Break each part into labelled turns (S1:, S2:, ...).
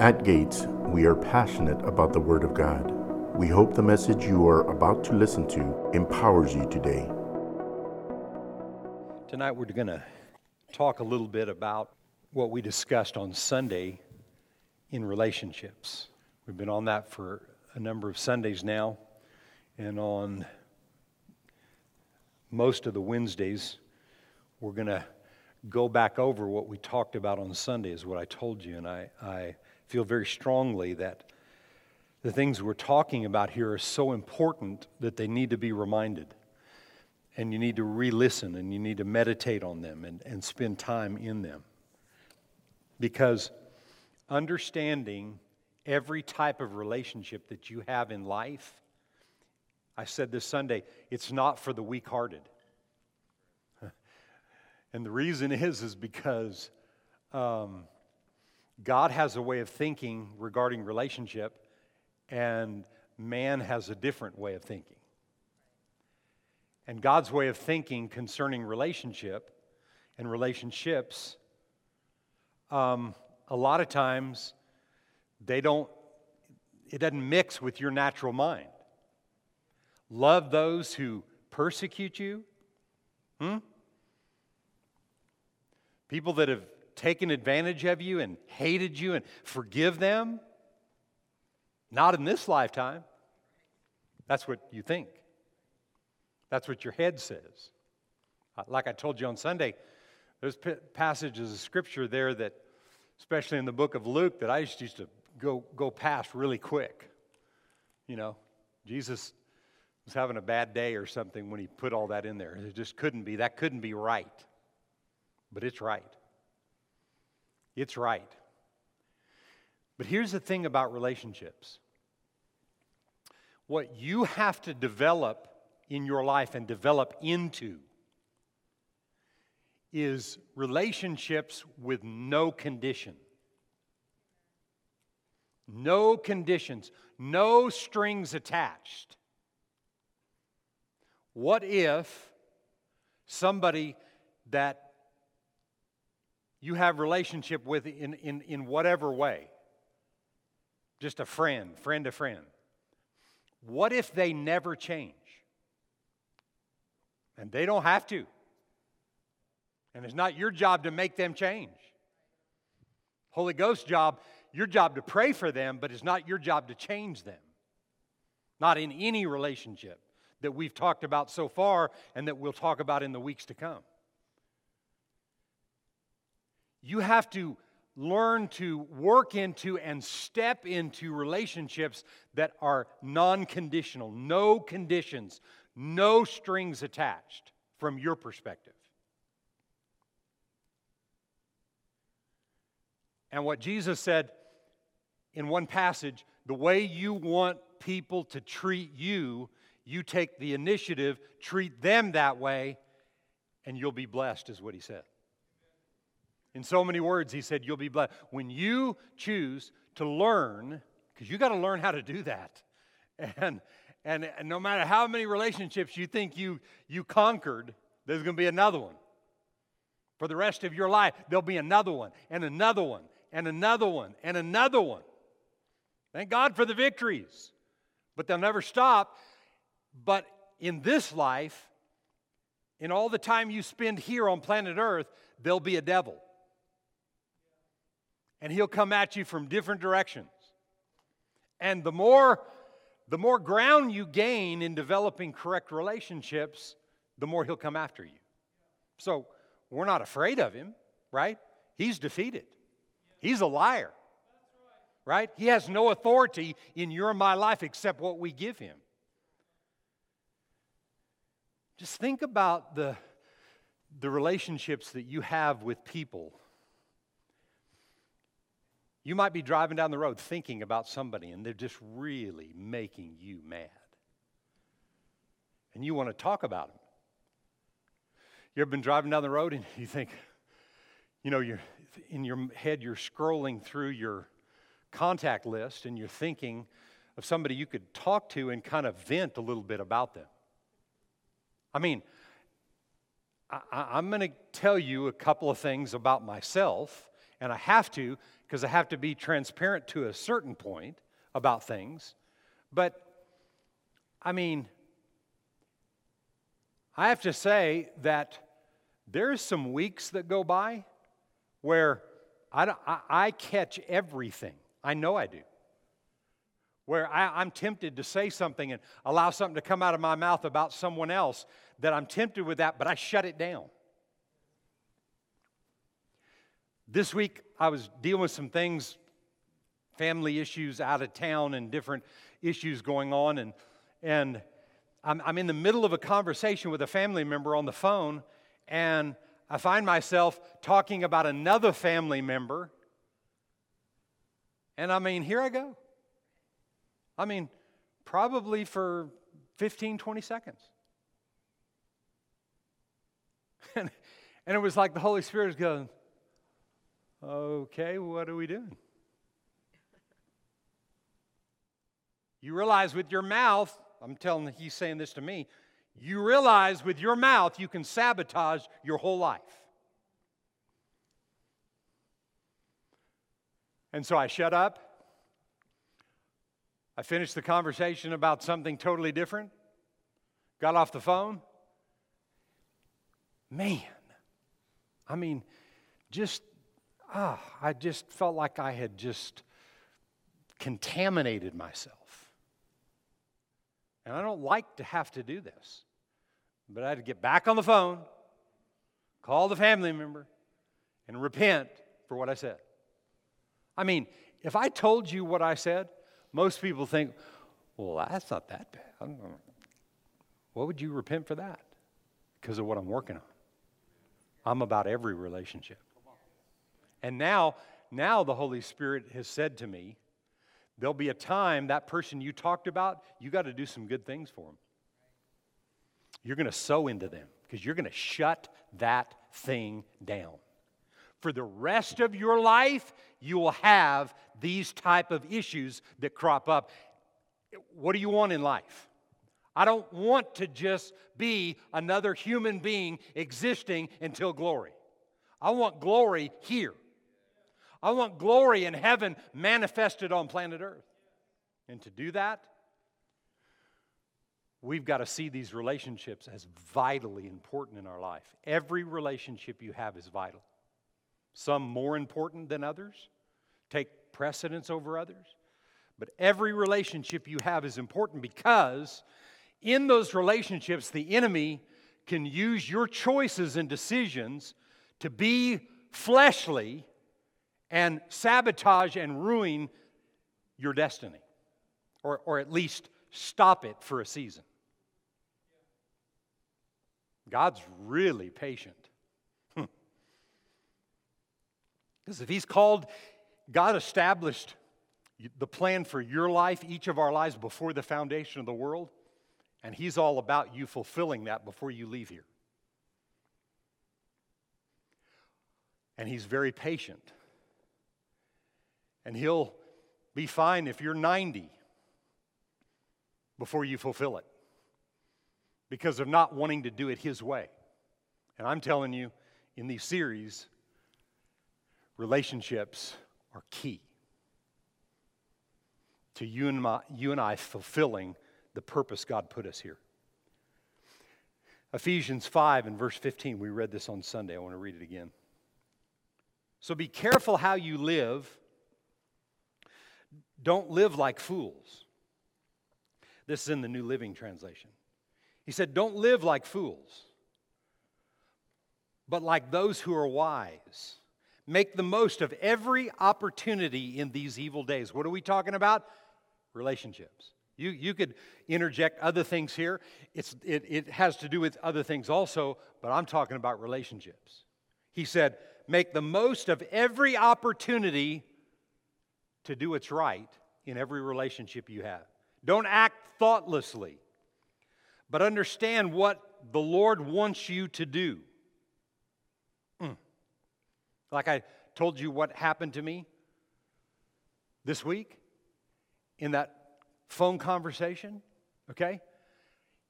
S1: At Gates, we are passionate about the Word of God. We hope the message you are about to listen to empowers you today.
S2: Tonight we're going to talk a little bit about what we discussed on Sunday in relationships. We've been on that for a number of Sundays now, and on most of the Wednesdays, we're going to go back over what we talked about on Sunday, is what I told you, and I, I feel very strongly that the things we're talking about here are so important that they need to be reminded. And you need to re listen and you need to meditate on them and, and spend time in them. Because understanding every type of relationship that you have in life, I said this Sunday, it's not for the weak hearted. and the reason is, is because um, God has a way of thinking regarding relationship, and man has a different way of thinking. And God's way of thinking concerning relationship and relationships, um, a lot of times they don't, it doesn't mix with your natural mind. Love those who persecute you. Hmm? People that have taken advantage of you and hated you and forgive them? Not in this lifetime. That's what you think. That's what your head says. Uh, like I told you on Sunday, there's passages of scripture there that, especially in the book of Luke, that I just used to go, go past really quick. You know, Jesus was having a bad day or something when he put all that in there. It just couldn't be. That couldn't be right. But it's right. It's right. But here's the thing about relationships what you have to develop in your life and develop into is relationships with no condition. No conditions, no strings attached. What if somebody that you have relationship with in, in, in whatever way. Just a friend friend to friend. What if they never change? And they don't have to. And it's not your job to make them change. Holy ghost job your job to pray for them but it's not your job to change them. Not in any relationship that we've talked about so far and that we'll talk about in the weeks to come you have to learn to work into and step into relationships that are non conditional, no conditions, no strings attached from your perspective. And what Jesus said in one passage the way you want people to treat you, you take the initiative, treat them that way, and you'll be blessed, is what he said. In so many words, he said, You'll be blessed. When you choose to learn, because you got to learn how to do that. And, and, and no matter how many relationships you think you, you conquered, there's going to be another one. For the rest of your life, there'll be another one, and another one, and another one, and another one. Thank God for the victories, but they'll never stop. But in this life, in all the time you spend here on planet Earth, there'll be a devil and he'll come at you from different directions. And the more the more ground you gain in developing correct relationships, the more he'll come after you. So, we're not afraid of him, right? He's defeated. He's a liar. Right? He has no authority in your and my life except what we give him. Just think about the, the relationships that you have with people you might be driving down the road thinking about somebody and they're just really making you mad. And you want to talk about them. You ever been driving down the road and you think, you know, you're, in your head, you're scrolling through your contact list and you're thinking of somebody you could talk to and kind of vent a little bit about them. I mean, I, am going to tell you a couple of things about myself and I have to because I have to be transparent to a certain point about things. But I mean, I have to say that there's some weeks that go by where I, I, I catch everything. I know I do. Where I, I'm tempted to say something and allow something to come out of my mouth about someone else that I'm tempted with that, but I shut it down. This week, I was dealing with some things, family issues out of town, and different issues going on. And, and I'm, I'm in the middle of a conversation with a family member on the phone, and I find myself talking about another family member. And I mean, here I go. I mean, probably for 15, 20 seconds. and, and it was like the Holy Spirit was going, okay, what are we doing? You realize with your mouth, I'm telling he's saying this to me, you realize with your mouth you can sabotage your whole life. And so I shut up. I finished the conversation about something totally different. Got off the phone. Man, I mean, just, ah, I just felt like I had just contaminated myself. And I don't like to have to do this. But I had to get back on the phone, call the family member, and repent for what I said. I mean, if I told you what I said, most people think, well, that's not that bad. What would you repent for that? Because of what I'm working on. I'm about every relationship. And now, now the Holy Spirit has said to me, there'll be a time that person you talked about, you got to do some good things for them. You're going to sow into them because you're going to shut that thing down. For the rest of your life, you will have these type of issues that crop up. What do you want in life? I don't want to just be another human being existing until glory. I want glory here. I want glory in heaven manifested on planet Earth. And to do that, we've got to see these relationships as vitally important in our life. Every relationship you have is vital. Some more important than others, take precedence over others. But every relationship you have is important because in those relationships, the enemy can use your choices and decisions to be fleshly and sabotage and ruin your destiny, or, or at least stop it for a season. God's really patient. Because hmm. if He's called, God established the plan for your life, each of our lives, before the foundation of the world, and He's all about you fulfilling that before you leave here. And He's very patient. And he'll be fine if you're 90 before you fulfill it because of not wanting to do it his way. And I'm telling you, in these series, relationships are key to you and, my, you and I fulfilling the purpose God put us here. Ephesians 5 and verse 15, we read this on Sunday. I want to read it again. So be careful how you live don't live like fools. This is in the New Living Translation. He said, Don't live like fools, but like those who are wise. Make the most of every opportunity in these evil days. What are we talking about? Relationships. You, you could interject other things here. It's, it, it has to do with other things also, but I'm talking about relationships. He said, Make the most of every opportunity to do what's right in every relationship you have. Don't act thoughtlessly, but understand what the Lord wants you to do. Mm. Like I told you what happened to me this week in that phone conversation, okay?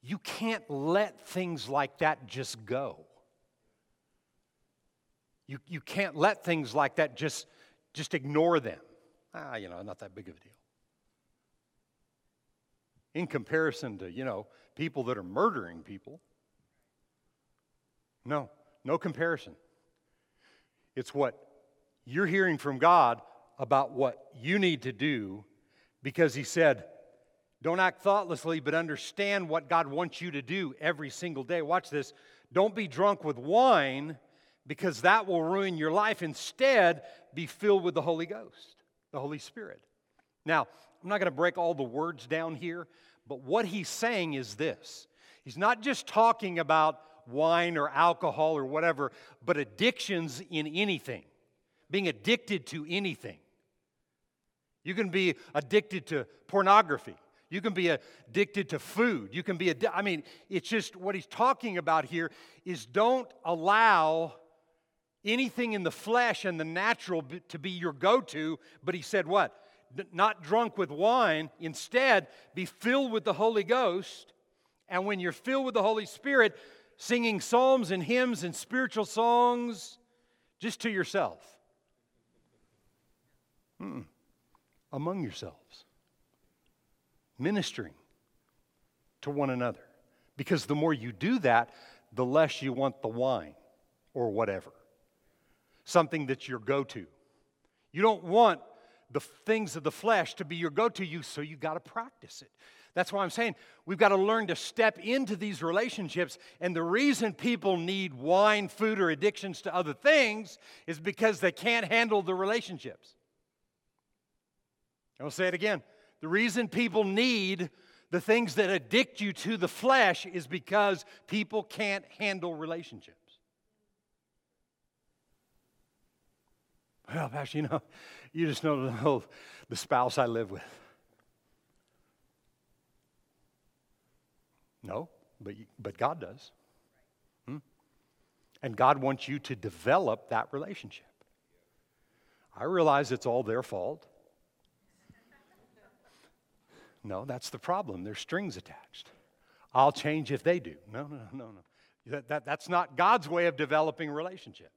S2: You can't let things like that just go. You, you can't let things like that just, just ignore them. Ah, you know, not that big of a deal. In comparison to, you know, people that are murdering people. No, no comparison. It's what you're hearing from God about what you need to do because He said, don't act thoughtlessly, but understand what God wants you to do every single day. Watch this. Don't be drunk with wine because that will ruin your life. Instead, be filled with the Holy Ghost, the Holy Spirit. Now, I'm not going to break all the words down here, but what he's saying is this He's not just talking about wine or alcohol or whatever, but addictions in anything, being addicted to anything. You can be addicted to pornography. You can be addicted to food. You can be, adi- I mean, it's just what he's talking about here is don't allow anything in the flesh and the natural to be your go to. But he said, what? Not drunk with wine. Instead, be filled with the Holy Ghost. And when you're filled with the Holy Spirit, singing psalms and hymns and spiritual songs just to yourself. Mm-mm. Among yourselves. Ministering to one another. Because the more you do that, the less you want the wine or whatever something that's your go to. You don't want the things of the flesh to be your go to you, so you got to practice it. That's why I'm saying we've got to learn to step into these relationships. And the reason people need wine, food, or addictions to other things is because they can't handle the relationships. I'll say it again. The reason people need the things that addict you to the flesh is because people can't handle relationships. Well, Pastor, you know, you just don't know the spouse I live with. No, but, but God does. Hmm? And God wants you to develop that relationship. I realize it's all their fault. No, that's the problem. There's strings attached. I'll change if they do. No, no, no, no. That, that, that's not God's way of developing relationship.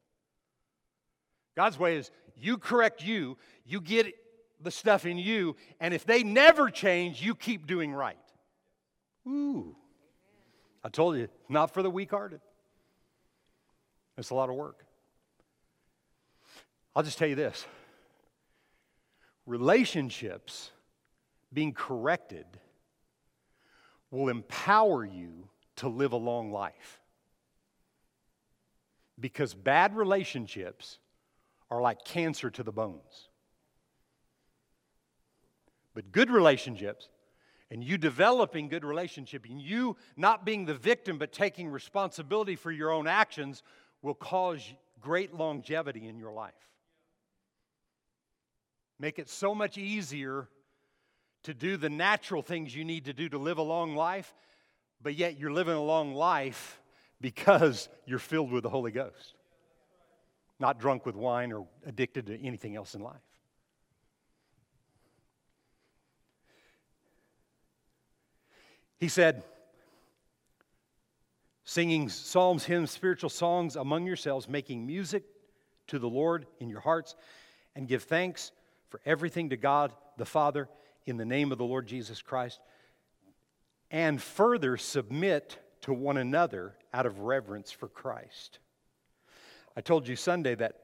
S2: God's way is you correct you, you get the stuff in you, and if they never change, you keep doing right. Ooh. I told you, not for the weak hearted. It's a lot of work. I'll just tell you this relationships being corrected will empower you to live a long life. Because bad relationships are like cancer to the bones. But good relationships, and you developing good relationship, and you not being the victim but taking responsibility for your own actions, will cause great longevity in your life. Make it so much easier to do the natural things you need to do to live a long life, but yet you're living a long life because you're filled with the Holy Ghost not drunk with wine or addicted to anything else in life. He said, singing psalms, hymns, spiritual songs among yourselves, making music to the Lord in your hearts, and give thanks for everything to God the Father in the name of the Lord Jesus Christ, and further submit to one another out of reverence for Christ. I told you Sunday that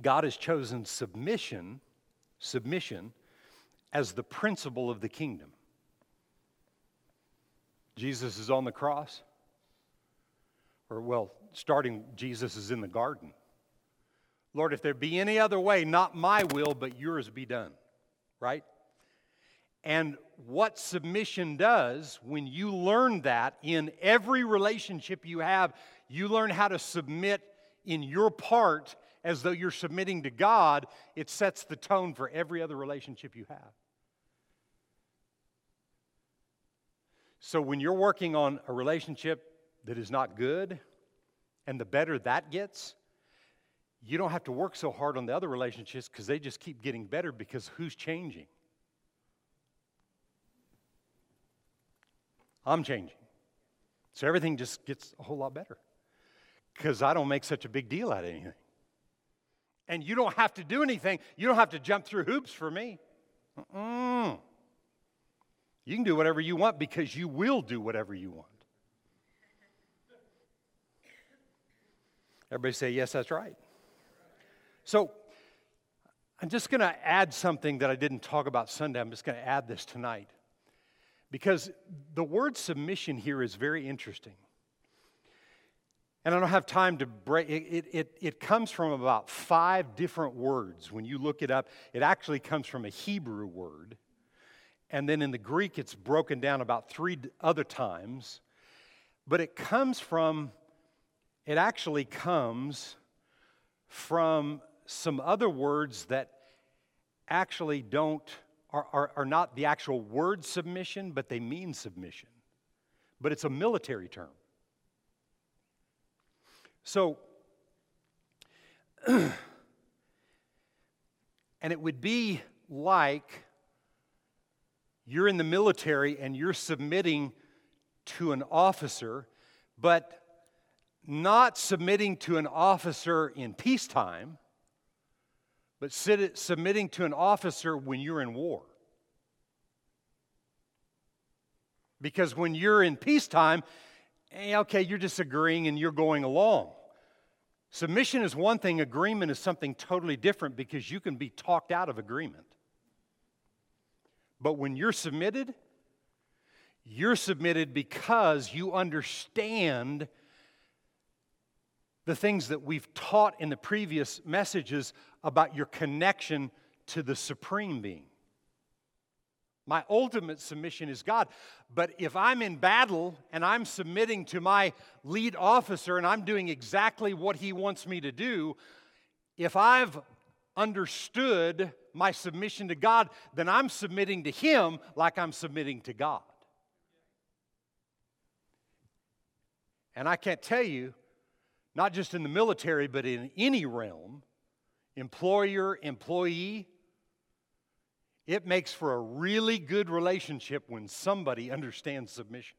S2: God has chosen submission, submission as the principle of the kingdom. Jesus is on the cross, or well, starting, Jesus is in the garden. Lord, if there be any other way, not my will, but yours be done, right? And what submission does, when you learn that in every relationship you have, you learn how to submit in your part as though you're submitting to God, it sets the tone for every other relationship you have. So when you're working on a relationship that is not good, and the better that gets, you don't have to work so hard on the other relationships because they just keep getting better because who's changing? I'm changing. So everything just gets a whole lot better. Because I don't make such a big deal out of anything. And you don't have to do anything. You don't have to jump through hoops for me. Mm-mm. You can do whatever you want because you will do whatever you want. Everybody say, Yes, that's right. So, I'm just going to add something that I didn't talk about Sunday. I'm just going to add this tonight. Because the word submission here is very interesting. And I don't have time to break it, it, it comes from about five different words. When you look it up, it actually comes from a Hebrew word. And then in the Greek, it's broken down about three other times. But it comes from, it actually comes from some other words that actually don't, are, are, are not the actual word submission, but they mean submission. But it's a military term. So, and it would be like you're in the military and you're submitting to an officer, but not submitting to an officer in peacetime, but submitting to an officer when you're in war. Because when you're in peacetime, eh, okay, you're just agreeing and you're going along. Submission is one thing, agreement is something totally different because you can be talked out of agreement. But when you're submitted, you're submitted because you understand the things that we've taught in the previous messages about your connection to the Supreme Being. My ultimate submission is God. But if I'm in battle and I'm submitting to my lead officer and I'm doing exactly what he wants me to do, if I've understood my submission to God, then I'm submitting to Him like I'm submitting to God. And I can't tell you, not just in the military, but in any realm, employer, employee, it makes for a really good relationship when somebody understands submission.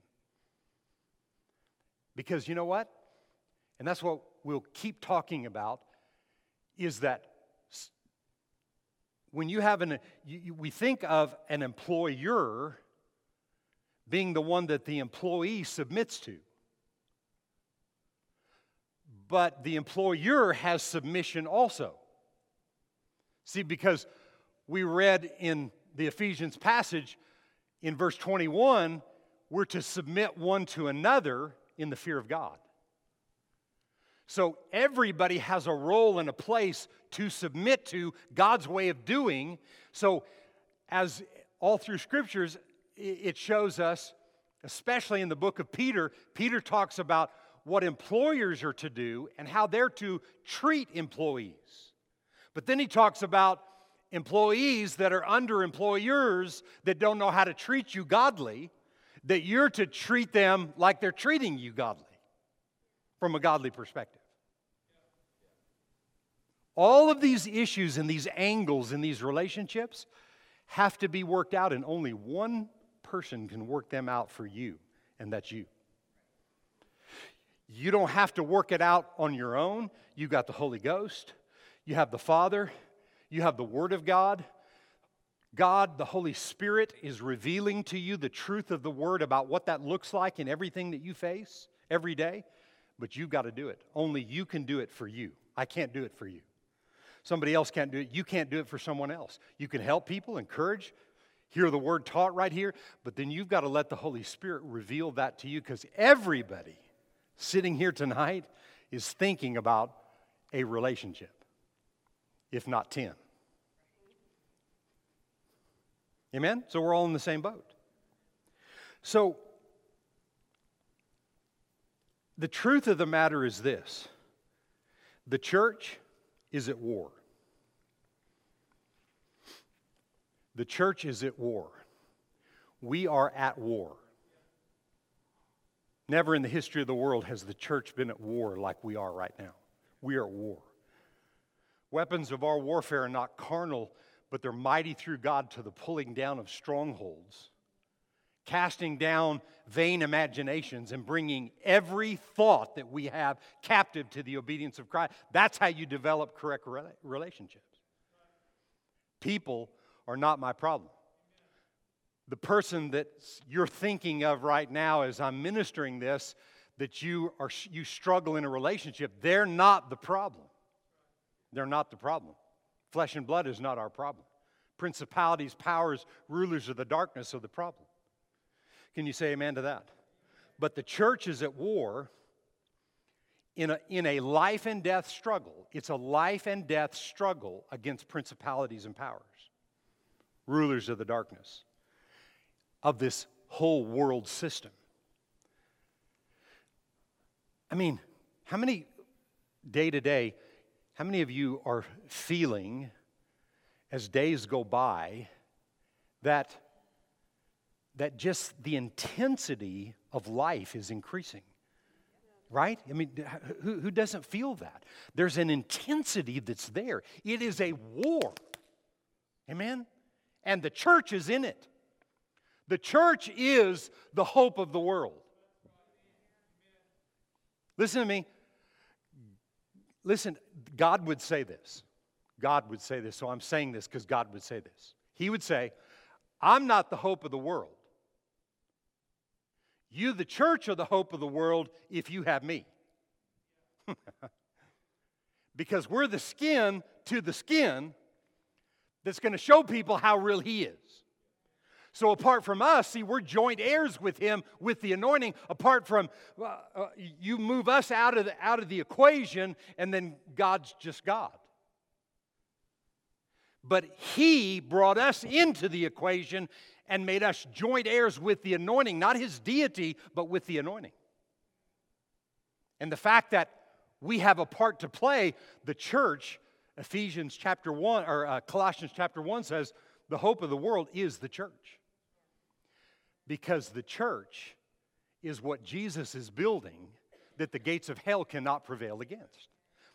S2: Because you know what? And that's what we'll keep talking about is that when you have an, you, we think of an employer being the one that the employee submits to. But the employer has submission also. See, because we read in the Ephesians passage in verse 21, we're to submit one to another in the fear of God. So everybody has a role and a place to submit to God's way of doing. So, as all through scriptures, it shows us, especially in the book of Peter, Peter talks about what employers are to do and how they're to treat employees. But then he talks about employees that are under employers that don't know how to treat you godly, that you're to treat them like they're treating you godly from a godly perspective. All of these issues and these angles in these relationships have to be worked out, and only one person can work them out for you, and that's you. You don't have to work it out on your own. You got the Holy Ghost, you have the Father, you have the Word of God. God, the Holy Spirit, is revealing to you the truth of the Word about what that looks like in everything that you face every day, but you've got to do it. Only you can do it for you. I can't do it for you. Somebody else can't do it. You can't do it for someone else. You can help people, encourage, hear the Word taught right here, but then you've got to let the Holy Spirit reveal that to you because everybody sitting here tonight is thinking about a relationship, if not 10. Amen? So we're all in the same boat. So, the truth of the matter is this the church is at war. The church is at war. We are at war. Never in the history of the world has the church been at war like we are right now. We are at war. Weapons of our warfare are not carnal, but they're mighty through God to the pulling down of strongholds, casting down vain imaginations and bringing every thought that we have captive to the obedience of Christ. That's how you develop correct relationships. People are not my problem. The person that you're thinking of right now as I'm ministering this, that you are you struggle in a relationship, they're not the problem. They're not the problem. Flesh and blood is not our problem. Principalities, powers, rulers of the darkness are the problem. Can you say amen to that? But the church is at war in a, in a life and death struggle. It's a life and death struggle against principalities and powers, rulers of the darkness, of this whole world system. I mean, how many day to day, how many of you are feeling as days go by that that just the intensity of life is increasing. Right? I mean, who, who doesn't feel that? There's an intensity that's there. It is a war. Amen? And the church is in it. The church is the hope of the world. Listen to me. Listen, God would say this. God would say this. So I'm saying this because God would say this. He would say, I'm not the hope of the world. You, the church, are the hope of the world if you have me. because we're the skin to the skin that's going to show people how real He is. So, apart from us, see, we're joint heirs with Him with the anointing. Apart from uh, uh, you move us out of, the, out of the equation, and then God's just God. But He brought us into the equation, and made us joint heirs with the anointing, not his deity, but with the anointing. And the fact that we have a part to play, the church, Ephesians chapter 1, or uh, Colossians chapter 1 says, the hope of the world is the church. Because the church is what Jesus is building that the gates of hell cannot prevail against.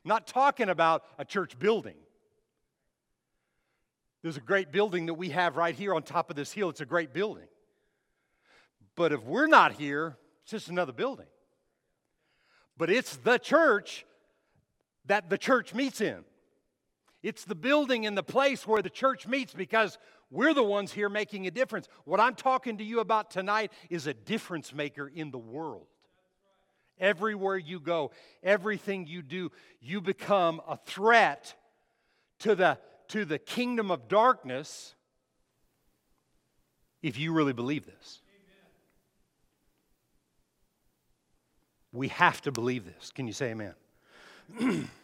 S2: I'm not talking about a church building. There's a great building that we have right here on top of this hill. It's a great building. But if we're not here, it's just another building. But it's the church that the church meets in. It's the building and the place where the church meets because we're the ones here making a difference. What I'm talking to you about tonight is a difference maker in the world. Everywhere you go, everything you do, you become a threat to the to the kingdom of darkness if you really believe this. We have to believe this. Can you say amen?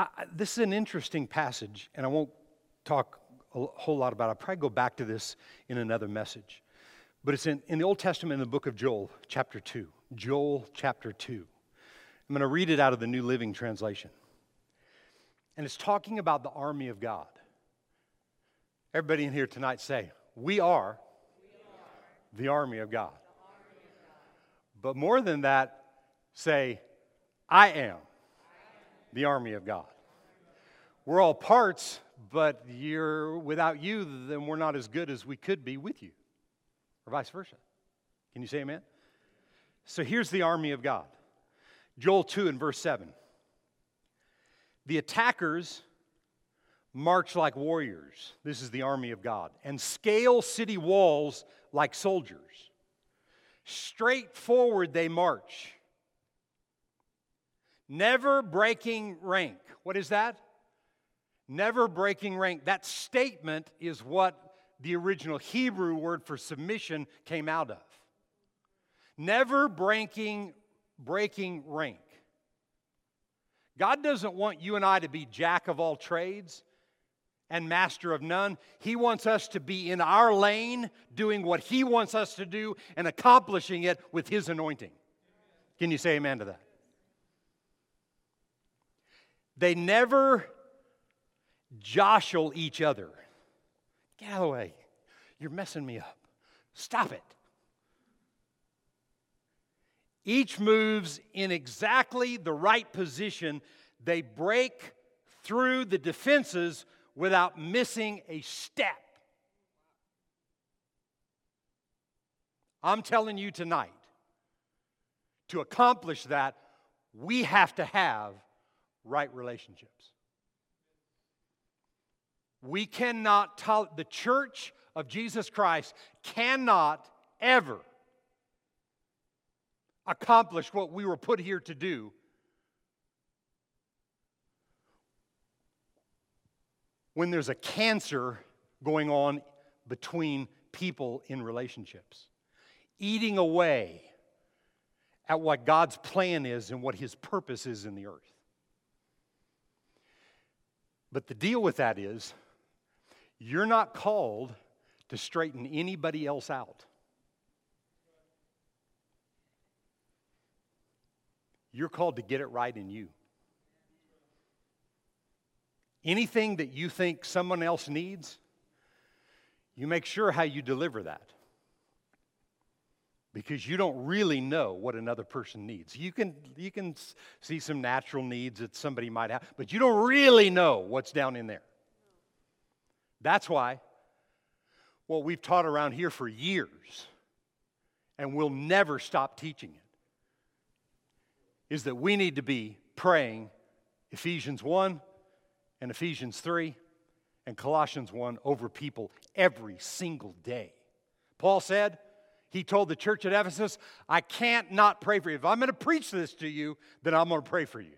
S2: I, this is an interesting passage, and I won't talk a whole lot about it. I'll probably go back to this in another message. But it's in, in the Old Testament, in the book of Joel, chapter 2. Joel, chapter 2. I'm going to read it out of the New Living Translation. And it's talking about the army of God. Everybody in here tonight say, We are, the army of God. But more than that, say, I am the army of God. We're all parts, but you're without you, then we're not as good as we could be with you, or vice versa. Can you say amen? So here's the army of God. Joel 2 and verse 7. The attackers march like warriors. This is the army of God. And scale city walls like soldiers. Straight forward they march, never breaking rank. What is that? Never breaking rank. That statement is what the original Hebrew word for submission came out of. Never breaking breaking rank. God doesn't want you and I to be jack of all trades and master of none. He wants us to be in our lane, doing what He wants us to do and accomplishing it with His anointing. Can you say amen to that? They never jostle each other. Get out of the way. You're messing me up. Stop it. Each moves in exactly the right position. They break through the defenses without missing a step. I'm telling you tonight, to accomplish that, we have to have right relationships. We cannot, tol- the church of Jesus Christ cannot ever accomplish what we were put here to do when there's a cancer going on between people in relationships, eating away at what God's plan is and what His purpose is in the earth. But the deal with that is, you're not called to straighten anybody else out. You're called to get it right in you. Anything that you think someone else needs, you make sure how you deliver that. Because you don't really know what another person needs. You can, you can see some natural needs that somebody might have, but you don't really know what's down in there. That's why what we've taught around here for years, and we'll never stop teaching it, is that we need to be praying Ephesians 1 and Ephesians 3 and Colossians 1 over people every single day. Paul said, he told the church at Ephesus, I can't not pray for you. If I'm going to preach this to you, then I'm going to pray for you.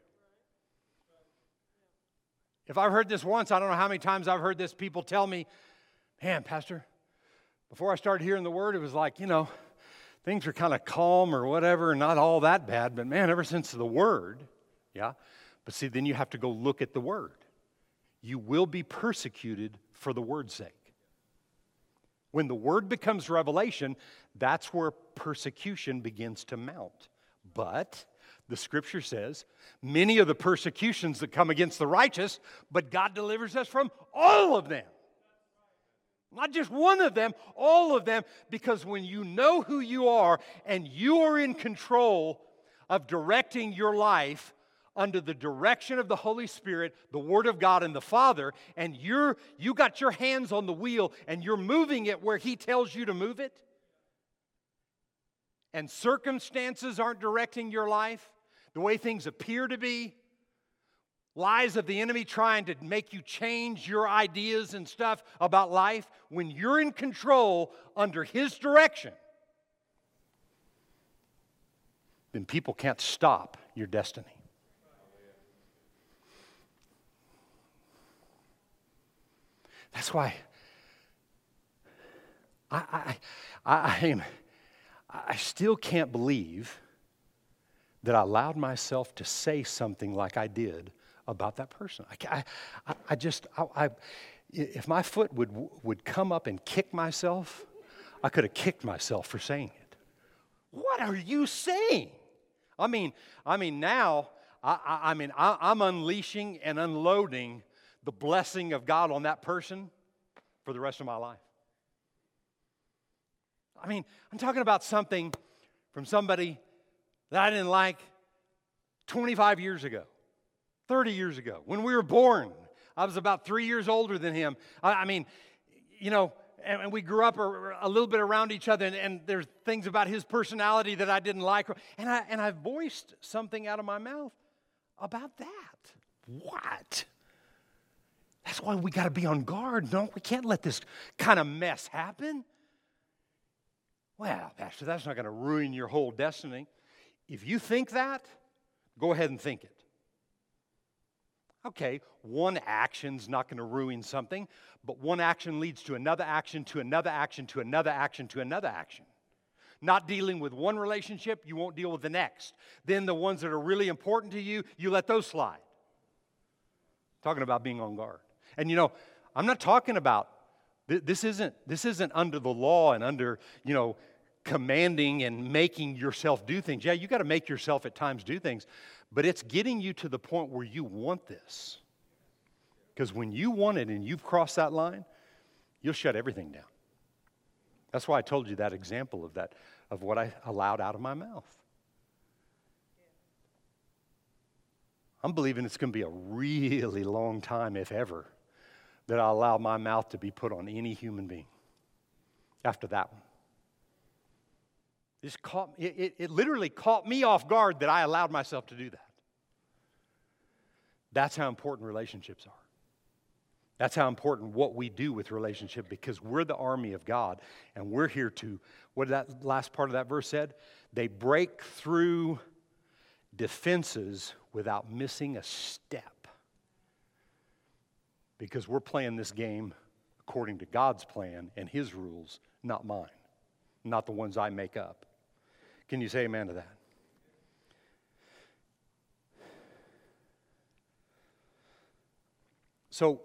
S2: If I've heard this once, I don't know how many times I've heard this. People tell me, man, Pastor, before I started hearing the word, it was like, you know, things are kind of calm or whatever, not all that bad. But man, ever since the word, yeah. But see, then you have to go look at the word. You will be persecuted for the word's sake. When the word becomes revelation, that's where persecution begins to mount. But the scripture says, many of the persecutions that come against the righteous, but God delivers us from all of them. Not just one of them, all of them, because when you know who you are and you are in control of directing your life under the direction of the Holy Spirit, the Word of God, and the Father, and you're you got your hands on the wheel and you're moving it where He tells you to move it, and circumstances aren't directing your life the way things appear to be, lies of the enemy trying to make you change your ideas and stuff about life, when you're in control under His direction, then people can't stop your destiny. That's why I, I, I, I, am, I still can't believe that I allowed myself to say something like I did about that person. I, I, I just, I, I, if my foot would, would come up and kick myself, I could have kicked myself for saying it. What are you saying? I mean, I mean now, I, I, mean, I, I'm unleashing and unloading the blessing of God on that person for the rest of my life. I mean, I'm talking about something from somebody that I didn't like 25 years ago, 30 years ago, when we were born. I was about three years older than him. I, I mean, you know, and, and, we grew up a, a, little bit around each other, and, and there's things about his personality that I didn't like. And I, and I voiced something out of my mouth about that. What? That's why we got to be on guard. No, we can't let this kind of mess happen. Well, Pastor, that's not going to ruin your whole destiny. If you think that, go ahead and think it. Okay, one action's not going to ruin something, but one action leads to another action, to another action, to another action, to another action. Not dealing with one relationship, you won't deal with the next. Then the ones that are really important to you, you let those slide. Talking about being on guard. And you know, I'm not talking about this isn't this isn't under the law and under, you know, commanding and making yourself do things. Yeah, you got to make yourself at times do things, but it's getting you to the point where you want this. Because when you want it and you've crossed that line, you'll shut everything down. That's why I told you that example of that of what I allowed out of my mouth. I'm believing it's going to be a really long time, if ever, that I allow my mouth to be put on any human being after that one. This caught, it, it, it literally caught me off guard that I allowed myself to do that. That's how important relationships are. That's how important what we do with relationship because we're the army of God and we're here to what did that last part of that verse said? They break through defenses without missing a step. Because we're playing this game according to God's plan and his rules, not mine, not the ones I make up. Can you say amen to that? So,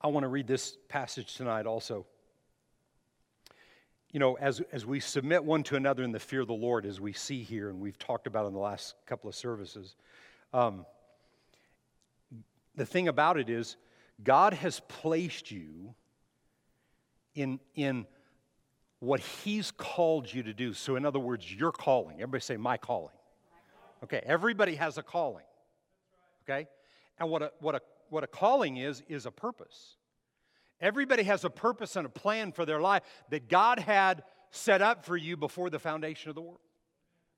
S2: I want to read this passage tonight also. You know, as, as we submit one to another in the fear of the Lord, as we see here and we've talked about in the last couple of services, um, the thing about it is, God has placed you in, in what He's called you to do. So, in other words, your calling. Everybody say, my calling. Okay, everybody has a calling. Okay? And what a, what a what a calling is, is a purpose. Everybody has a purpose and a plan for their life that God had set up for you before the foundation of the world.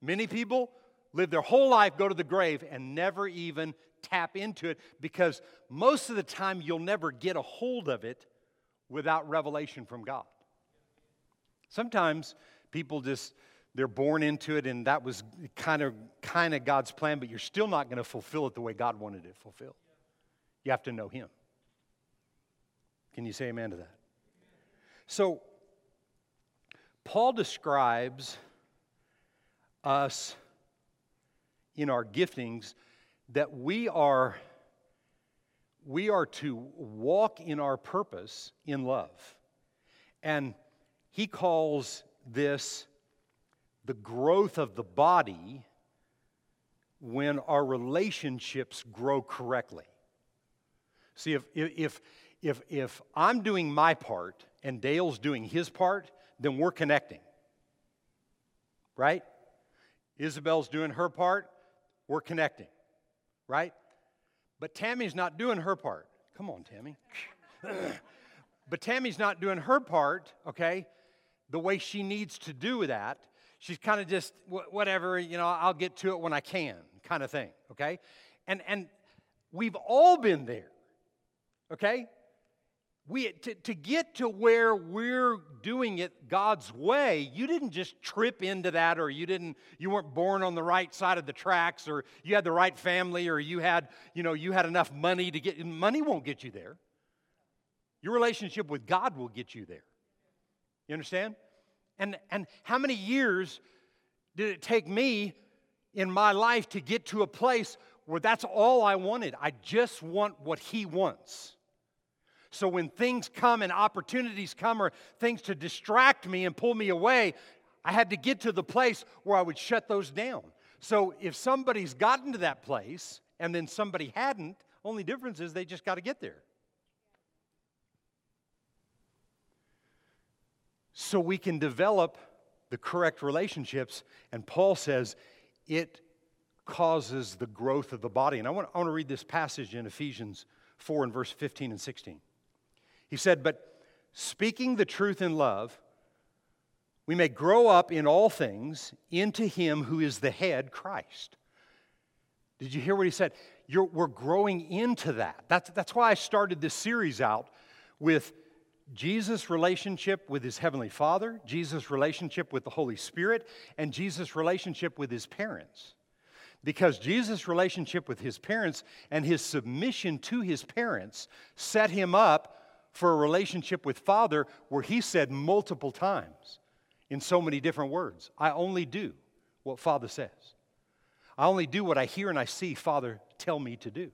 S2: Many people live their whole life, go to the grave, and never even tap into it because most of the time you'll never get a hold of it without revelation from God. Sometimes people just they're born into it and that was kind of kind of God's plan, but you're still not going to fulfill it the way God wanted it fulfilled. You have to know Him. Can you say amen to that? So, Paul describes us in our giftings that we are we are to walk in our purpose in love. And he calls this the growth of the body when our relationships grow correctly. See, if, if, if, if I'm doing my part and Dale's doing his part, then we're connecting. Right? Isabel's doing her part, we're connecting. Right? But Tammy's not doing her part. Come on, Tammy. but Tammy's not doing her part, okay, the way she needs to do that. She's kind of just, whatever, you know, I'll get to it when I can, kind of thing, okay? And, and we've all been there okay? We, to, to get to where we're doing it God's way, you didn't just trip into that, or you didn't, you weren't born on the right side of the tracks, or you had the right family, or you had, you know, you had enough money to get, money won't get you there. Your relationship with God will get you there. You understand? And, and how many years did it take me in my life to get to a place where that's all I wanted? I just want what He wants. So when things come and opportunities come or things to distract me and pull me away, I had to get to the place where I would shut those down. So if somebody's gotten to that place and then somebody hadn't, only difference is they just got to get there. So we can develop the correct relationships. And Paul says it causes the growth of the body. And I want, I want to read this passage in Ephesians 4 and verse 15 and 16. He said, But speaking the truth in love, we may grow up in all things into Him who is the head, Christ. Did you hear what he said? You're, we're growing into that. That's, that's why I started this series out with Jesus' relationship with his heavenly Father, Jesus' relationship with the Holy Spirit, and Jesus' relationship with his parents. Because Jesus' relationship with his parents and his submission to his parents set him up for a relationship with Father where he said multiple times in so many different words, I only do what Father says. I only do what I hear and I see Father tell me to do.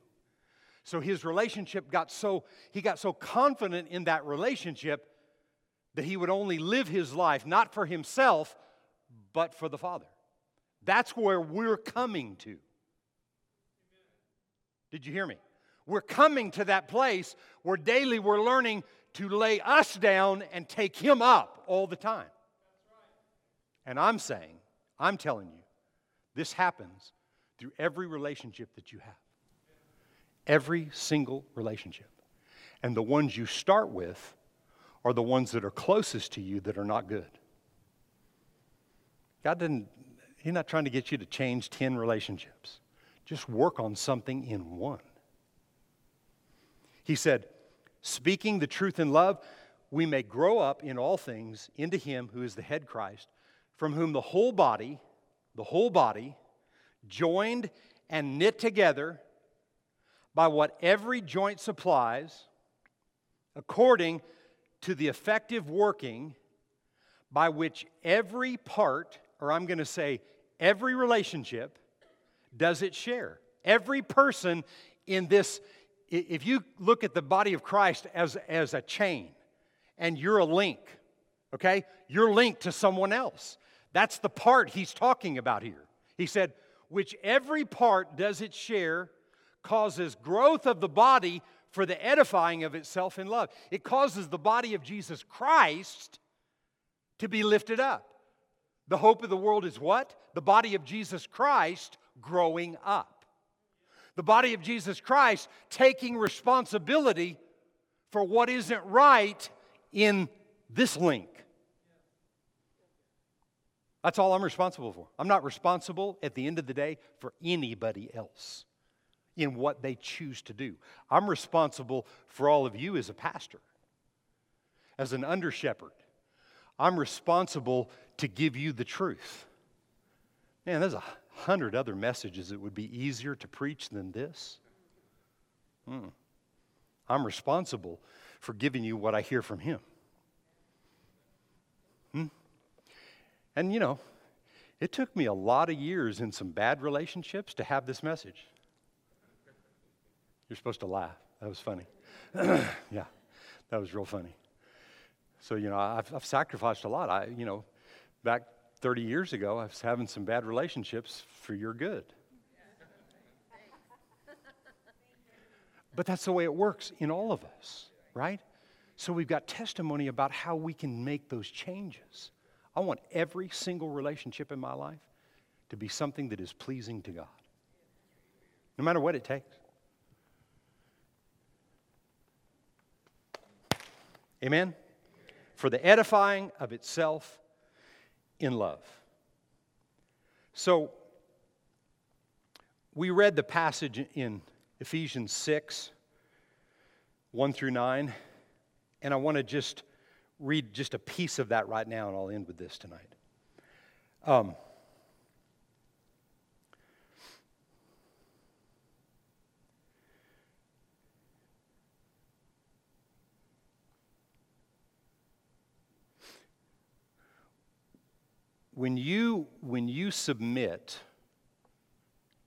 S2: So his relationship got so, he got so confident in that relationship that he would only live his life not for himself, but for the Father. That's where we're coming to. Did you hear me? We're coming to that place where daily we're learning to lay us down and take Him up all the time. And I'm saying, I'm telling you, this happens through every relationship that you have. Every single relationship. And the ones you start with are the ones that are closest to you that are not good. God didn't, He's not trying to get you to change 10 relationships. Just work on something in one. He said, speaking the truth in love, we may grow up in all things into Him who is the head Christ, from whom the whole body, the whole body, joined and knit together by what every joint supplies, according to the effective working by which every part, or I'm going to say every relationship, does it share. Every person in this, if you look at the body of Christ as, as a chain and you're a link, okay? You're linked to someone else. That's the part he's talking about here. He said, which every part does its share, causes growth of the body for the edifying of itself in love. It causes the body of Jesus Christ to be lifted up. The hope of the world is what? The body of Jesus Christ growing up. The body of Jesus Christ taking responsibility for what isn't right in this link. That's all I'm responsible for. I'm not responsible at the end of the day for anybody else in what they choose to do. I'm responsible for all of you as a pastor, as an under shepherd. I'm responsible to give you the truth. Man, there's a hundred other messages that would be easier to preach than this. Hmm. I'm responsible for giving you what I hear from Him. Hmm? And you know, it took me a lot of years in some bad relationships to have this message. You're supposed to laugh. That was funny. yeah, that was real funny. So, you know, I've, I've, sacrificed a lot. I, you know, back 30 years ago, I was having some bad relationships for your good. But that's the way it works in all of us, right? So we've got testimony about how we can make those changes. I want every single relationship in my life to be something that is pleasing to God, no matter what it takes. Amen? For the edifying of itself in love. So, we read the passage in Ephesians 6, 1 through 9, and I want to just read just a piece of that right now, and I'll end with this tonight. Um, when you when you submit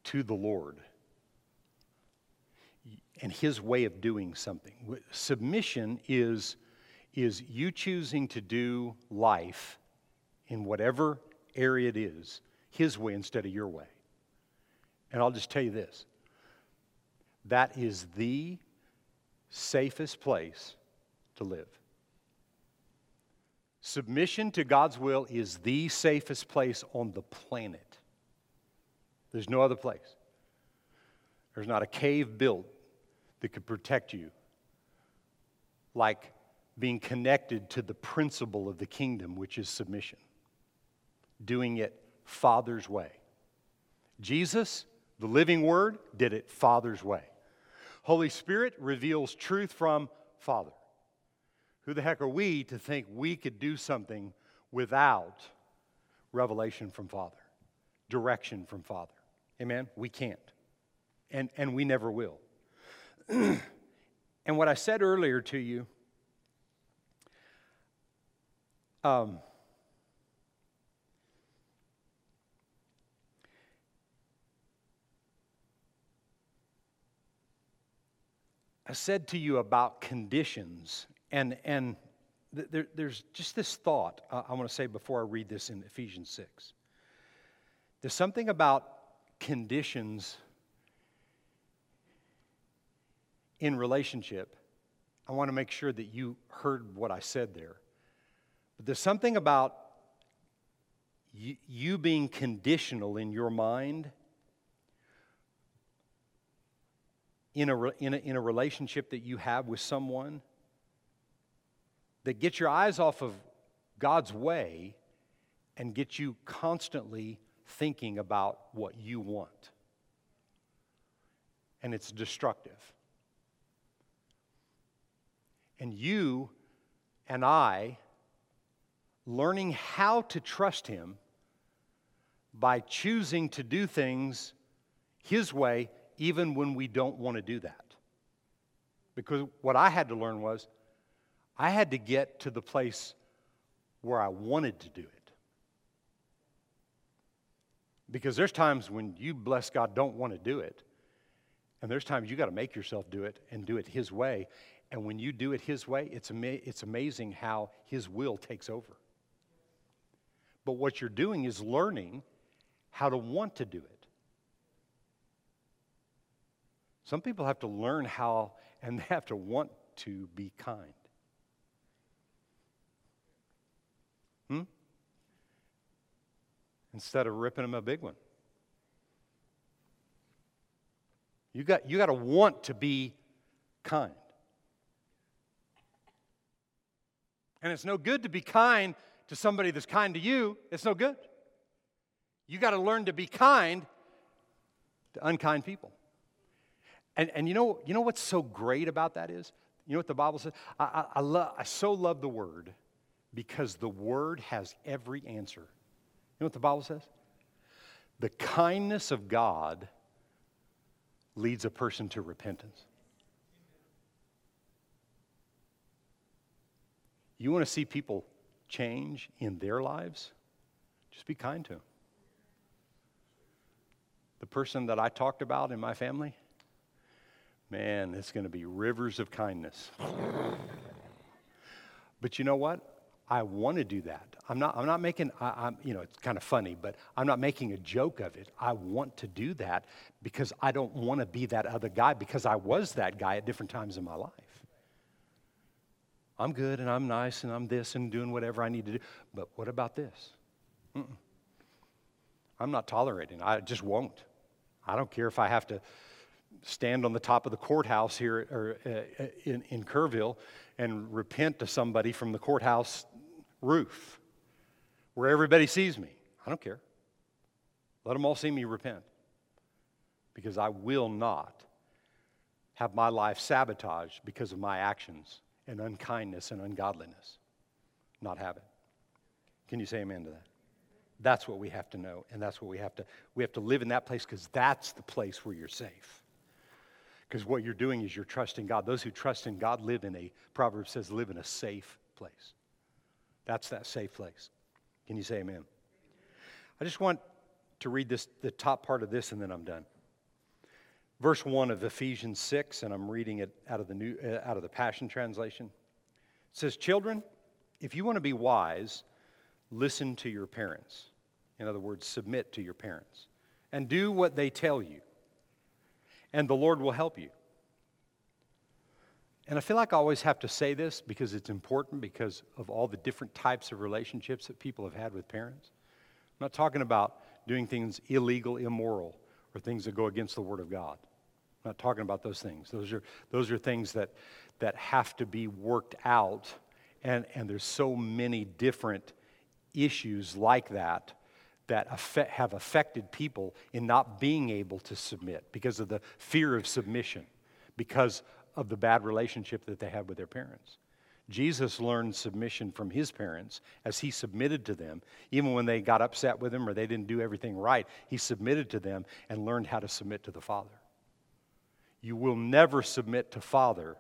S2: to the lord and his way of doing something submission is is you choosing to do life in whatever area it is his way instead of your way. And i'll just tell you this that is the safest place to live Submission to God's will is the safest place on the planet. There's no other place. There's not a cave built that could protect you like being connected to the principle of the kingdom, which is submission, doing it Father's way. Jesus, the living word, did it Father's way. Holy Spirit reveals truth from Father. Who the heck are we to think we could do something without revelation from Father, direction from Father? Amen? We can't. And, and we never will. and what I said earlier to you, um, I said to you about conditions and, and there, there's just this thought uh, I want to say before I read this in Ephesians 6. There's something about conditions in relationship. I want to make sure that you heard what I said there. But there's something about you, you being conditional in your mind in a, in, a, in a relationship that you have with someone that get your eyes off of God's way and get you constantly thinking about what you want. And it's destructive. And you and I learning how to trust Him by choosing to do things His way, even when we don't want to do that. Because what I had to learn was I had to get to the place where I wanted to do it. Because there's times when you, bless God, don't want to do it. And there's times you got to make yourself do it and do it His way. And when you do it His way, it's, ama- it's amazing how His will takes over. But what you're doing is learning how to want to do it. Some people have to learn how, and they have to want to be kind. Hmm? Instead of ripping them a big one. You got, you got to want to be kind. And it's no good to be kind to somebody that's kind to you. It's no good. You got to learn to be kind to unkind people. And, and you, know, you know what's so great about that is? You know what the Bible says? I, I, I, love, I so love the Word because the Word has every answer. You know what the Bible says? The kindness of God leads a person to repentance. You want to see people change in their lives? Just be kind to them. The person that I talked about in my family, man, it's going to be rivers of kindness. But you know what? I want to do that. I'm not, I'm not making, I, am you know, it's kind of funny, but I'm not making a joke of it. I want to do that because I don't want to be that other guy because I was that guy at different times in my life. I'm good and I'm nice and I'm this and doing whatever I need to do. But what about this? Mm-mm. I'm not tolerating. I just won't. I don't care if I have to stand on the top of the courthouse here or, uh, in, in Kerrville and repent to somebody from the courthouse roof where everybody sees me. I don't care. Let them all see me repent because I will not have my life sabotaged because of my actions and unkindness and ungodliness. Not have it. Can you say amen to that? That's what we have to know, and that's what we have to we have to live in that place because that's the place where you're safe. Because what you're doing is you're trusting God. Those who trust in God live in a Proverbs says live in a safe place. That's that safe place. Can you say amen? I just want to read this, the top part of this, and then I'm done. Verse 1 of Ephesians 6, and I'm reading it out of the, new, uh, out of the Passion Translation. It says, Children, if you want to be wise, listen to your parents. In other words, submit to your parents. And do what they tell you. And the Lord will help you. And I feel like I always have to say this because it's important because of all the different types of relationships that people have had with parents. I'm not talking about doing things illegal, immoral, or things that go against the Word of God. I'm not talking about those things. Those are, those are things that, that have to be worked out, and, and there's so many different issues like that that affect, have affected people in not being able to submit because of the fear of submission, because of the bad relationship that they had with their parents. Jesus learned submission from his parents as he submitted to them. Even when they got upset with him or they didn't do everything right, he submitted to them and learned how to submit to the Father. You will never submit to Father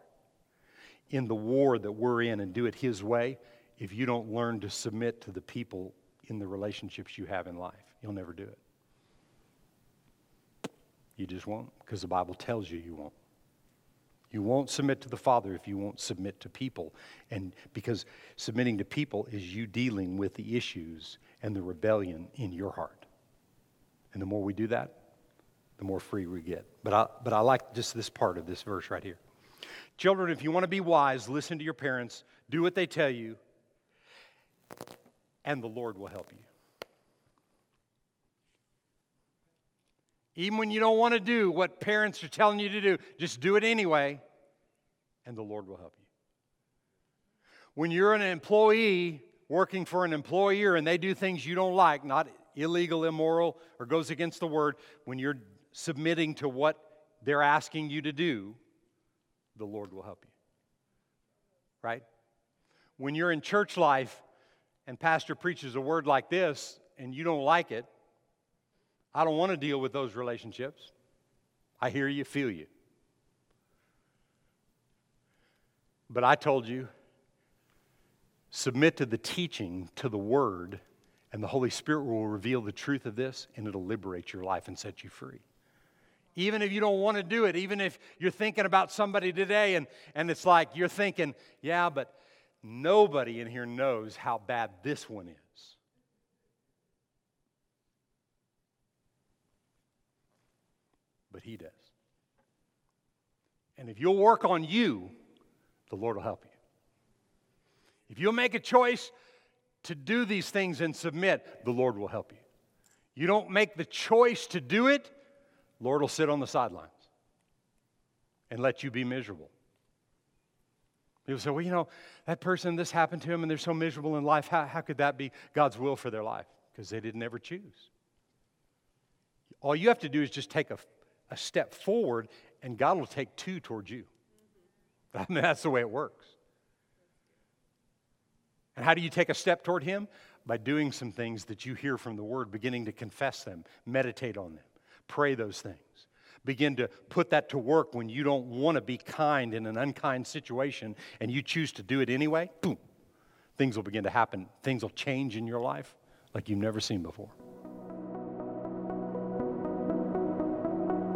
S2: in the war that we're in and do it his way if you don't learn to submit to the people in the relationships you have in life. You'll never do it. You just won't because the Bible tells you you won't. You won't submit to the Father if you won't submit to people. And because submitting to people is you dealing with the issues and the rebellion in your heart. And the more we do that, the more free we get. But I, but I like just this part of this verse right here. Children, if you want to be wise, listen to your parents, do what they tell you, and the Lord will help you. Even when you don't want to do what parents are telling you to do, just do it anyway, and the Lord will help you. When you're an employee working for an employer and they do things you don't like, not illegal, immoral, or goes against the word, when you're submitting to what they're asking you to do, the Lord will help you. Right? When you're in church life and pastor preaches a word like this and you don't like it, I don't want to deal with those relationships. I hear you, feel you. But I told you, submit to the teaching, to the word, and the Holy Spirit will reveal the truth of this and it'll liberate your life and set you free. Even if you don't want to do it, even if you're thinking about somebody today and, and it's like you're thinking, yeah, but nobody in here knows how bad this one is. But He does. And if you'll work on you, the Lord will help you. If you'll make a choice to do these things and submit, the Lord will help you. You don't make the choice to do it, Lord will sit on the sidelines and let you be miserable. People say, well, you know, that person, this happened to him, and they're so miserable in life. How, how could that be God's will for their life? Because they didn't ever choose. All you have to do is just take a, a step forward, and God will take two towards you. I mean, that's the way it works. And how do you take a step toward Him? By doing some things that you hear from the Word, beginning to confess them, meditate on them, pray those things. Begin to put that to work when you don't want to be kind in an unkind situation and you choose to do it anyway. Boom. Things will begin to happen. Things will change in your life like you've never seen before.